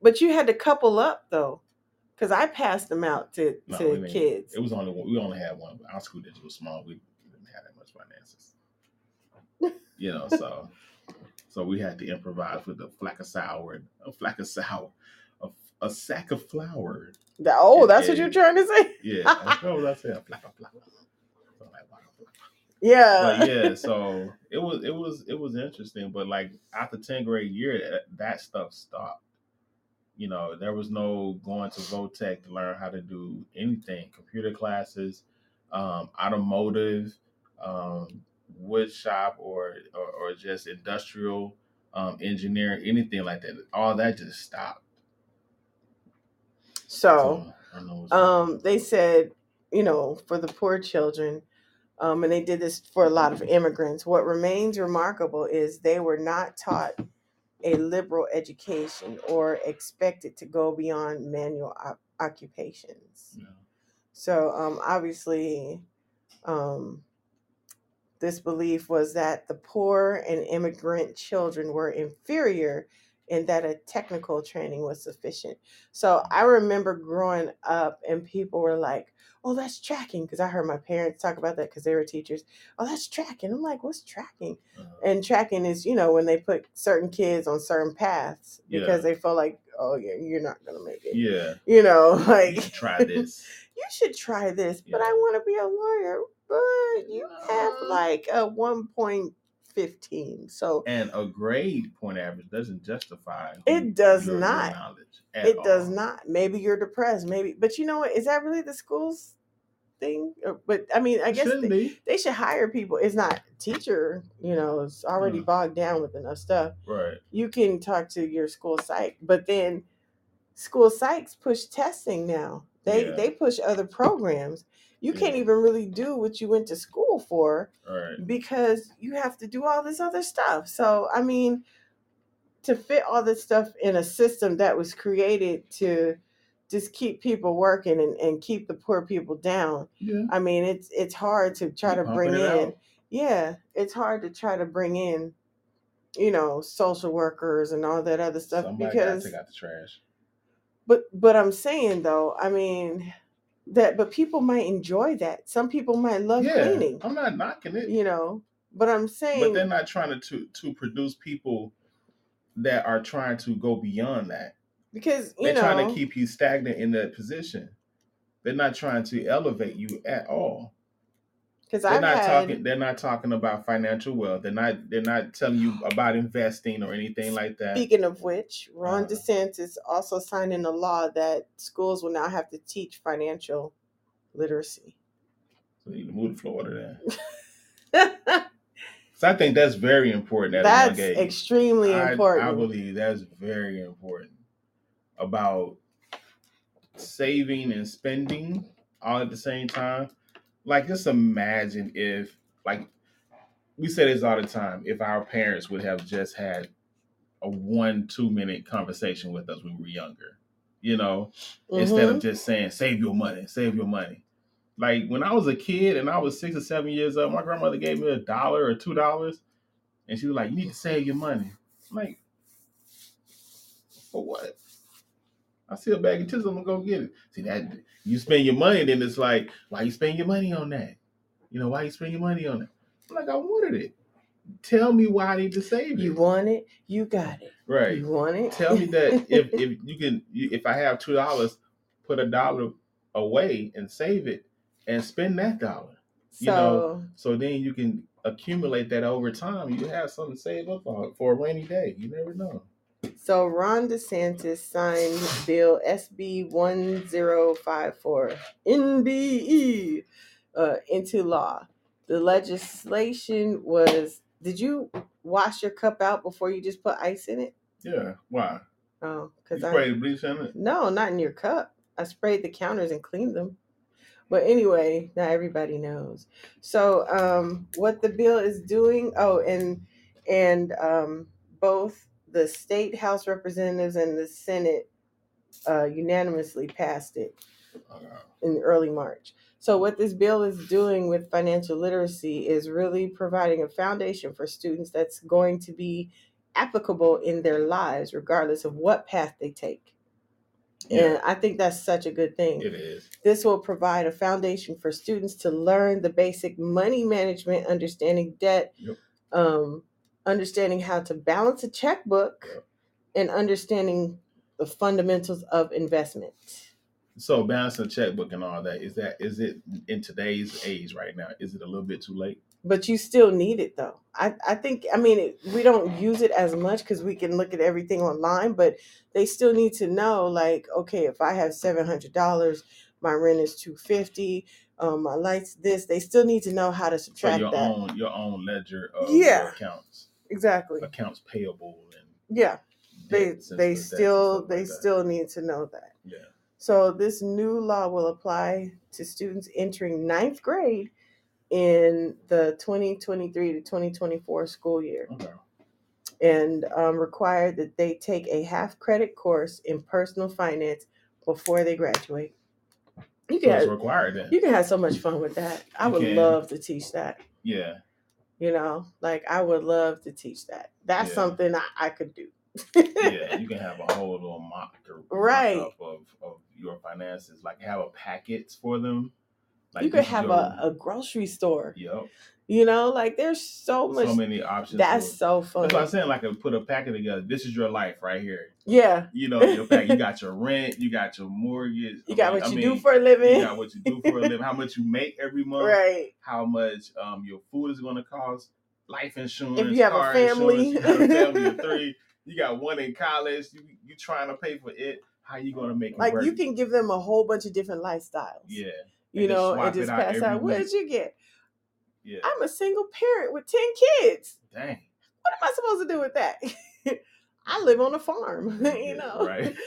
But you had to couple up though. Because I passed them out to, No, to kids. It was only one, we only had one. Our school district was small. We didn't have that much finances. <laughs> you know, so so we had to improvise with a flack of sour, a flack of sour, a, a sack of flour. The- oh, and that's what you're trying to say? Yeah, what was I saying? A flack of flour. Something like that. Yeah. But yeah, <laughs> so it was it was it was interesting. But like after 10th grade year, that, that stuff stopped. You know, there was no going to Votech to learn how to do anything, computer classes, um, automotive, um, wood shop, or, or or just industrial um, engineering, anything like that. All that just stopped. So I don't know what's um they said you know, for the poor children. Um, and they did this for a lot of immigrants. What remains remarkable is they were not taught a liberal education or expected to go beyond manual op- occupations. Yeah. So um, obviously, um, this belief was that the poor and immigrant children were inferior and that a technical training was sufficient. So I remember growing up and people were like, oh, that's tracking. Because I heard my parents talk about that because they were teachers. Oh, that's tracking. I'm like, what's tracking? Uh, And tracking is, you know, when they put certain kids on certain paths because they feel like, oh, yeah, you're not going to make it. yeah. You know, <laughs> You like, should try this. <laughs> you should try this, but Yeah. I want to be a lawyer. But you have like a 1.15. So And a grade point average doesn't justify It does your- your not. knowledge at it does not. Maybe you're depressed. Maybe, but you know what? Is that really the school's thing? But I mean, I It guess they, they should hire people. It's not teacher, you know, it's already Mm. bogged down with enough stuff. Right. You can talk to your school psych, but then school psychs push testing now. They Yeah. they push other programs. You can't even really do what you went to school for Right. because you have to do all this other stuff. So, I mean, to fit all this stuff in a system that was created to just keep people working and, and keep the poor people down. Yeah. I mean, it's it's hard to try to bring in. out. Yeah, it's hard to try to bring in, you know, social workers and all that other stuff Somebody because gotta take out the trash. but but I'm saying though, I mean that but people might enjoy that. Some people might love yeah. cleaning, I'm not knocking it. you know. But I'm saying but they're not trying to, to to produce people that are trying to go beyond that. because you They're know trying to keep you stagnant in that position. They're not trying to elevate you at all. Because They're I've not had talking. They're not talking about financial wealth. They're not. They're not telling you about investing or anything like that. Speaking of which, Ron Uh, DeSantis also signed in a law that schools will now have to teach financial literacy. So you need to move to Florida then. <laughs> So I think that's very important at That's extremely I, important. I believe that's very important about saving and spending all at the same time. Like, just imagine if, like, we say this all the time, if our parents would have just had a one, two minute conversation with us when we were younger, you know, instead Mhm. of just saying, save your money, save your money. Like, when I was a kid and I was six or seven years old, my grandmother gave me a dollar or two dollars, and she was like, you need to save your money. I'm like, for what? I see a bag of chips, I'm gonna go get it. See that you spend your money, then it's like, why you spend your money on that? You know, why you spend your money on it? I'm like, I wanted it. Tell me why I need to save it. you want it, you got it. right. You want it. Tell me that <laughs> if if you can, if I have two dollars, put a dollar away and save it, and spend that dollar. so. you know, So then you can accumulate that over time. You have something to save up for for a rainy day. You never know. So Ron DeSantis signed Bill SB 1054 NBE uh, into law. The legislation was. Did you wash your cup out before you just put ice in it? Yeah. Why? Oh, You because I sprayed bleach in it. no, not in your cup. I sprayed the counters and cleaned them. But anyway, now everybody knows. So um, what the bill is doing? Oh, and and um, both the state House representatives and the Senate uh, unanimously passed it in early March. So what this bill is doing with financial literacy is really providing a foundation for students that's going to be applicable in their lives, regardless of what path they take. yeah, And I think that's such a good thing. it is. This will provide a foundation for students to learn the basic money management, understanding debt, Yep. um, understanding how to balance a checkbook, and understanding the fundamentals of investment. So balancing a checkbook and all that is that is it in today's age right now? Is it a little bit too late? But you still need it though. I, I think, I mean, it, we don't use it as much because we can look at everything online, but they still need to know like, okay, if I have $700, my rent is 250 um, my lights this, they still need to know how to So subtract your that. own your own ledger of Yeah. accounts, Exactly. accounts payable and Yeah. They they stuff- debts and still they like still need to know that. yeah So this new law will apply to students entering ninth grade in the 2023 to 2024 school year Okay. and um, require that they take a half credit course in personal finance before they graduate. You So can it's have, required then. you can have so much fun with that. I You would can. love to teach that. Yeah. You know, like I would love to teach that. That's Yeah. something I, I could do. Yeah. You <laughs> can have a whole little mock or Right. of, of your finances. Like have a packet for them. Like you could have your- a, a grocery store. Yep. You know, like there's so much. So many options. that's so fun. That's what I'm saying. Like, I put a packet together. This is your life right here. yeah, You know, your pack. You <laughs> got your rent. You got your mortgage. you I got mean- what I you do for a living. You got what you do for a living. How much you make every month. right. How much um your food is going to cost. Life insurance. If you have a family. you have a family of <laughs> three. You got one in college. You you trying to pay for it. How you going to make it Like work? you can give them a whole bunch of different lifestyles. Yeah. You and know, and it just pass out. What did you get? Yeah. I'm a single parent with 10 kids. Dang. What am I supposed to do with that? <laughs> I live on a farm, <laughs> you Yeah, know. right. <laughs>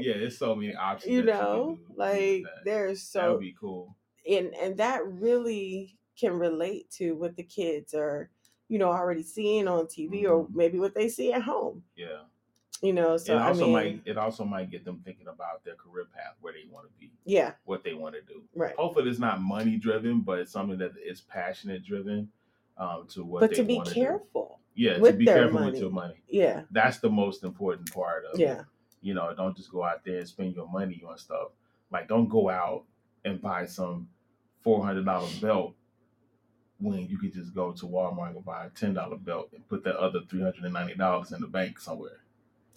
Yeah. There's so many options. you know, with like there's that would so be cool. and and that really can relate to what the kids are, you know, already seeing on TV or Mhm. maybe what they see at home. Yeah. You know, so it I also mean, might it also might get them thinking about their career path, where they want to be, yeah, what they want to do. right. Hopefully, it's not money driven, but it's something that is passionate driven um, to what. But to be wanna do. careful. yeah, to be careful money. with your money. Yeah, That's the most important part of it. yeah, You know, don't just go out there and spend your money on stuff. Like, don't go out and buy some four hundred dollar belt when you could just go to Walmart and buy a ten dollar belt and put that other three hundred and ninety dollars in the bank somewhere.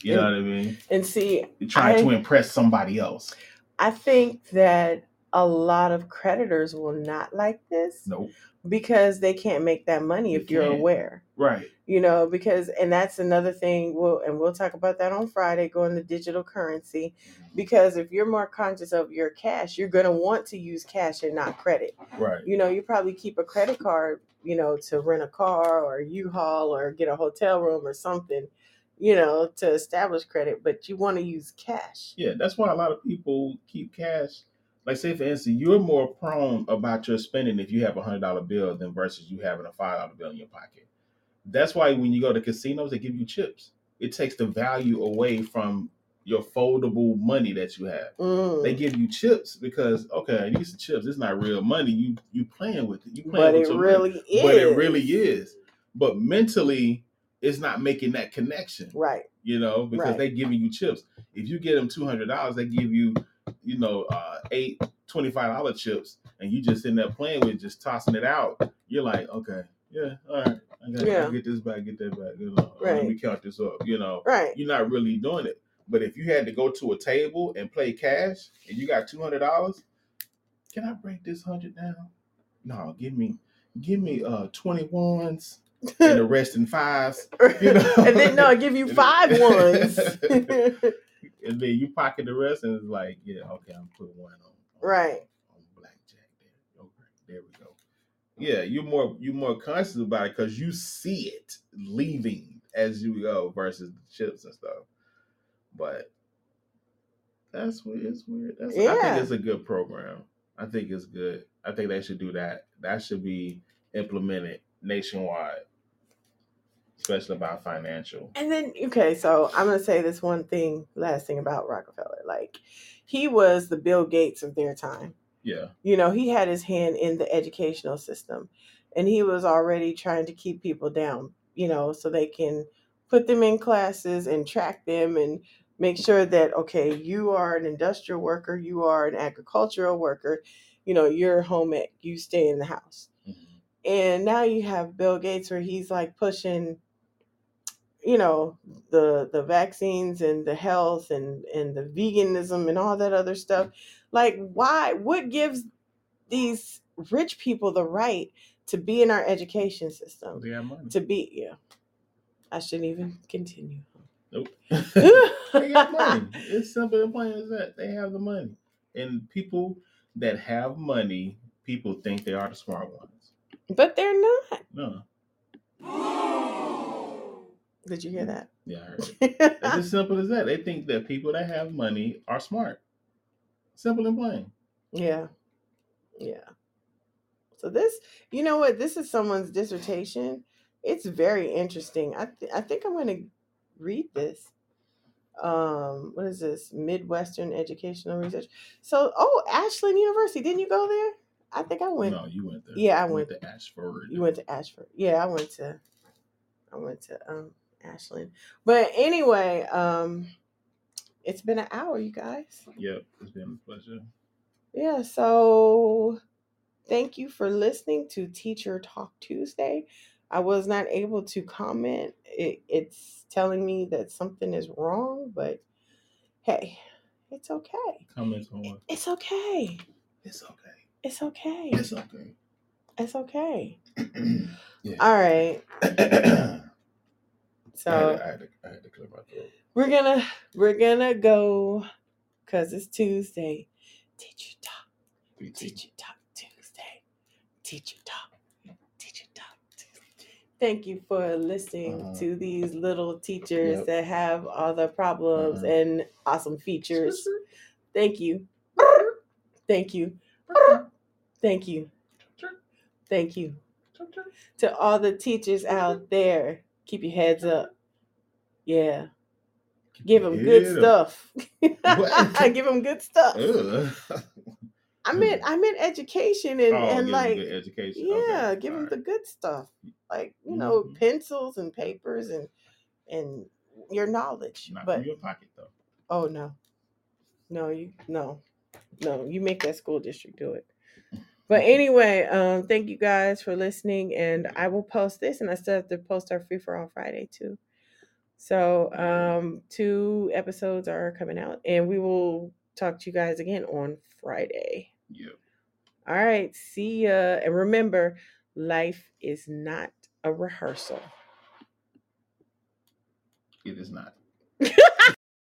You know what I mean? and see, You're trying I- to impress somebody else. I think that a lot of creditors will not like this Nope. because they can't make that money if you're aware. Right. You know, because and that's another thing. We'll and we'll talk about that on Friday. Going to digital currency mm-hmm. because if you're more conscious of your cash, you're gonna want to use cash and not credit. Right. You know, you probably keep a credit card, you know, to rent a car or U-Haul or get a hotel room or something, you know, to establish credit, but you want to use cash. Yeah, that's why a lot of people keep cash. Like, say for instance, you're more prone about your spending if you have a hundred dollar bill than versus you having a five dollar bill in your pocket. That's why when you go to casinos, they give you chips. It takes the value away from your foldable money that you have. Mm. They give you chips because okay, these are chips. It's not real money. You you playing with it. You playing but with it your money. really is. But it really is. But mentally, it's not making that connection. right. you know, because Right. they giving you chips. If you get them two hundred dollars, they give you, you know, uh, eight twenty-five dollar chips, and you just in there playing with, just tossing it out. You're like, okay, yeah, all right, I got Yeah. to get this back, get that back. You know, Right. let me count this up. You know, Right. you're not really doing it. But if you had to go to a table and play cash, and you got two hundred dollars, can I break this hundred down? No, give me, give me uh twenty ones and the rest in fives. You know? <laughs> and then no, I give you five <laughs> ones. and then you pocket the rest, and it's like, yeah, okay, I'm putting one on, on Right. on blackjack there. Okay, there we go. Yeah, you're more you're more conscious about it because you see it leaving as you go versus the chips and stuff. But that's weird. It's weird. That's, I think it's a good program. I think it's good. I think they should do that. That should be implemented nationwide, especially about financial. And then okay, so I'm gonna say this one thing, last thing about Rockefeller. Like he was the Bill Gates of their time. Yeah. You know, he had his hand in the educational system and he was already trying to keep people down, you know, so they can put them in classes and track them and make sure that okay, you are an industrial worker, you are an agricultural worker, you know, you're home ec, you stay in the house. Mhm. And now you have Bill Gates where he's like pushing you know the the vaccines and the health and and the veganism and all that other stuff like why what gives these rich people the right to be in our education system They got money. to be yeah i shouldn't even continue Nope. <laughs> they got money. It's simple and plain as that. They have the money. And people that have money, people think they are the smart ones. but they're not No. Did you hear that Yeah, I heard it. It's as <laughs> simple as that. They think that people that have money are smart. Simple and plain. Yeah. Yeah. So this, you know what? This is someone's dissertation. It's very interesting. I th- I think I'm going to read this. Um, what is this? Midwestern Educational Research. So, oh, Ashland University. Didn't you go there? I think I went. No, you went there. Yeah, I You went. to Ashford. You went to Ashford. Yeah, I went to. I went to um Ashland. But anyway, um, it's been an hour, you guys. Yep, it's been a pleasure. Yeah, so thank you for listening to Teacher Talk Tuesday. I was not able to comment. It, it's telling me that something is wrong, but hey, it's okay. Comments on what? It's okay. It's okay. It's okay. It's okay. It's okay. <clears throat> yeah. All right. <clears throat> I, had So to, I, had to, I had to clear my throat. we're gonna we're gonna go because it's Tuesday. Teacher Talk. PT. Teacher Talk Tuesday. Teacher Talk. Teacher Talk Tuesday. Thank you for listening Uh-huh. to these little teachers Yep. that have all the problems Uh-huh. and awesome features. Thank you. Thank you. Thank you. Thank you. To all the teachers out there, keep your heads up. Yeah. Give them good stuff. What? <laughs> Give them good stuff. Ugh. I meant I meant education and, oh, and like education. yeah, Okay, give them alright. the good stuff, like you know Mhm. pencils and papers and and your knowledge. Not but from your pocket though. oh no, no you no no you make that school district do it. But anyway, um, thank you guys for listening, and I will post this, and I still have to post our free for all Friday too. So um, two episodes are coming out, and we will talk to you guys again on Friday. Yep. All right, see ya. And remember, life is not a rehearsal. It is not.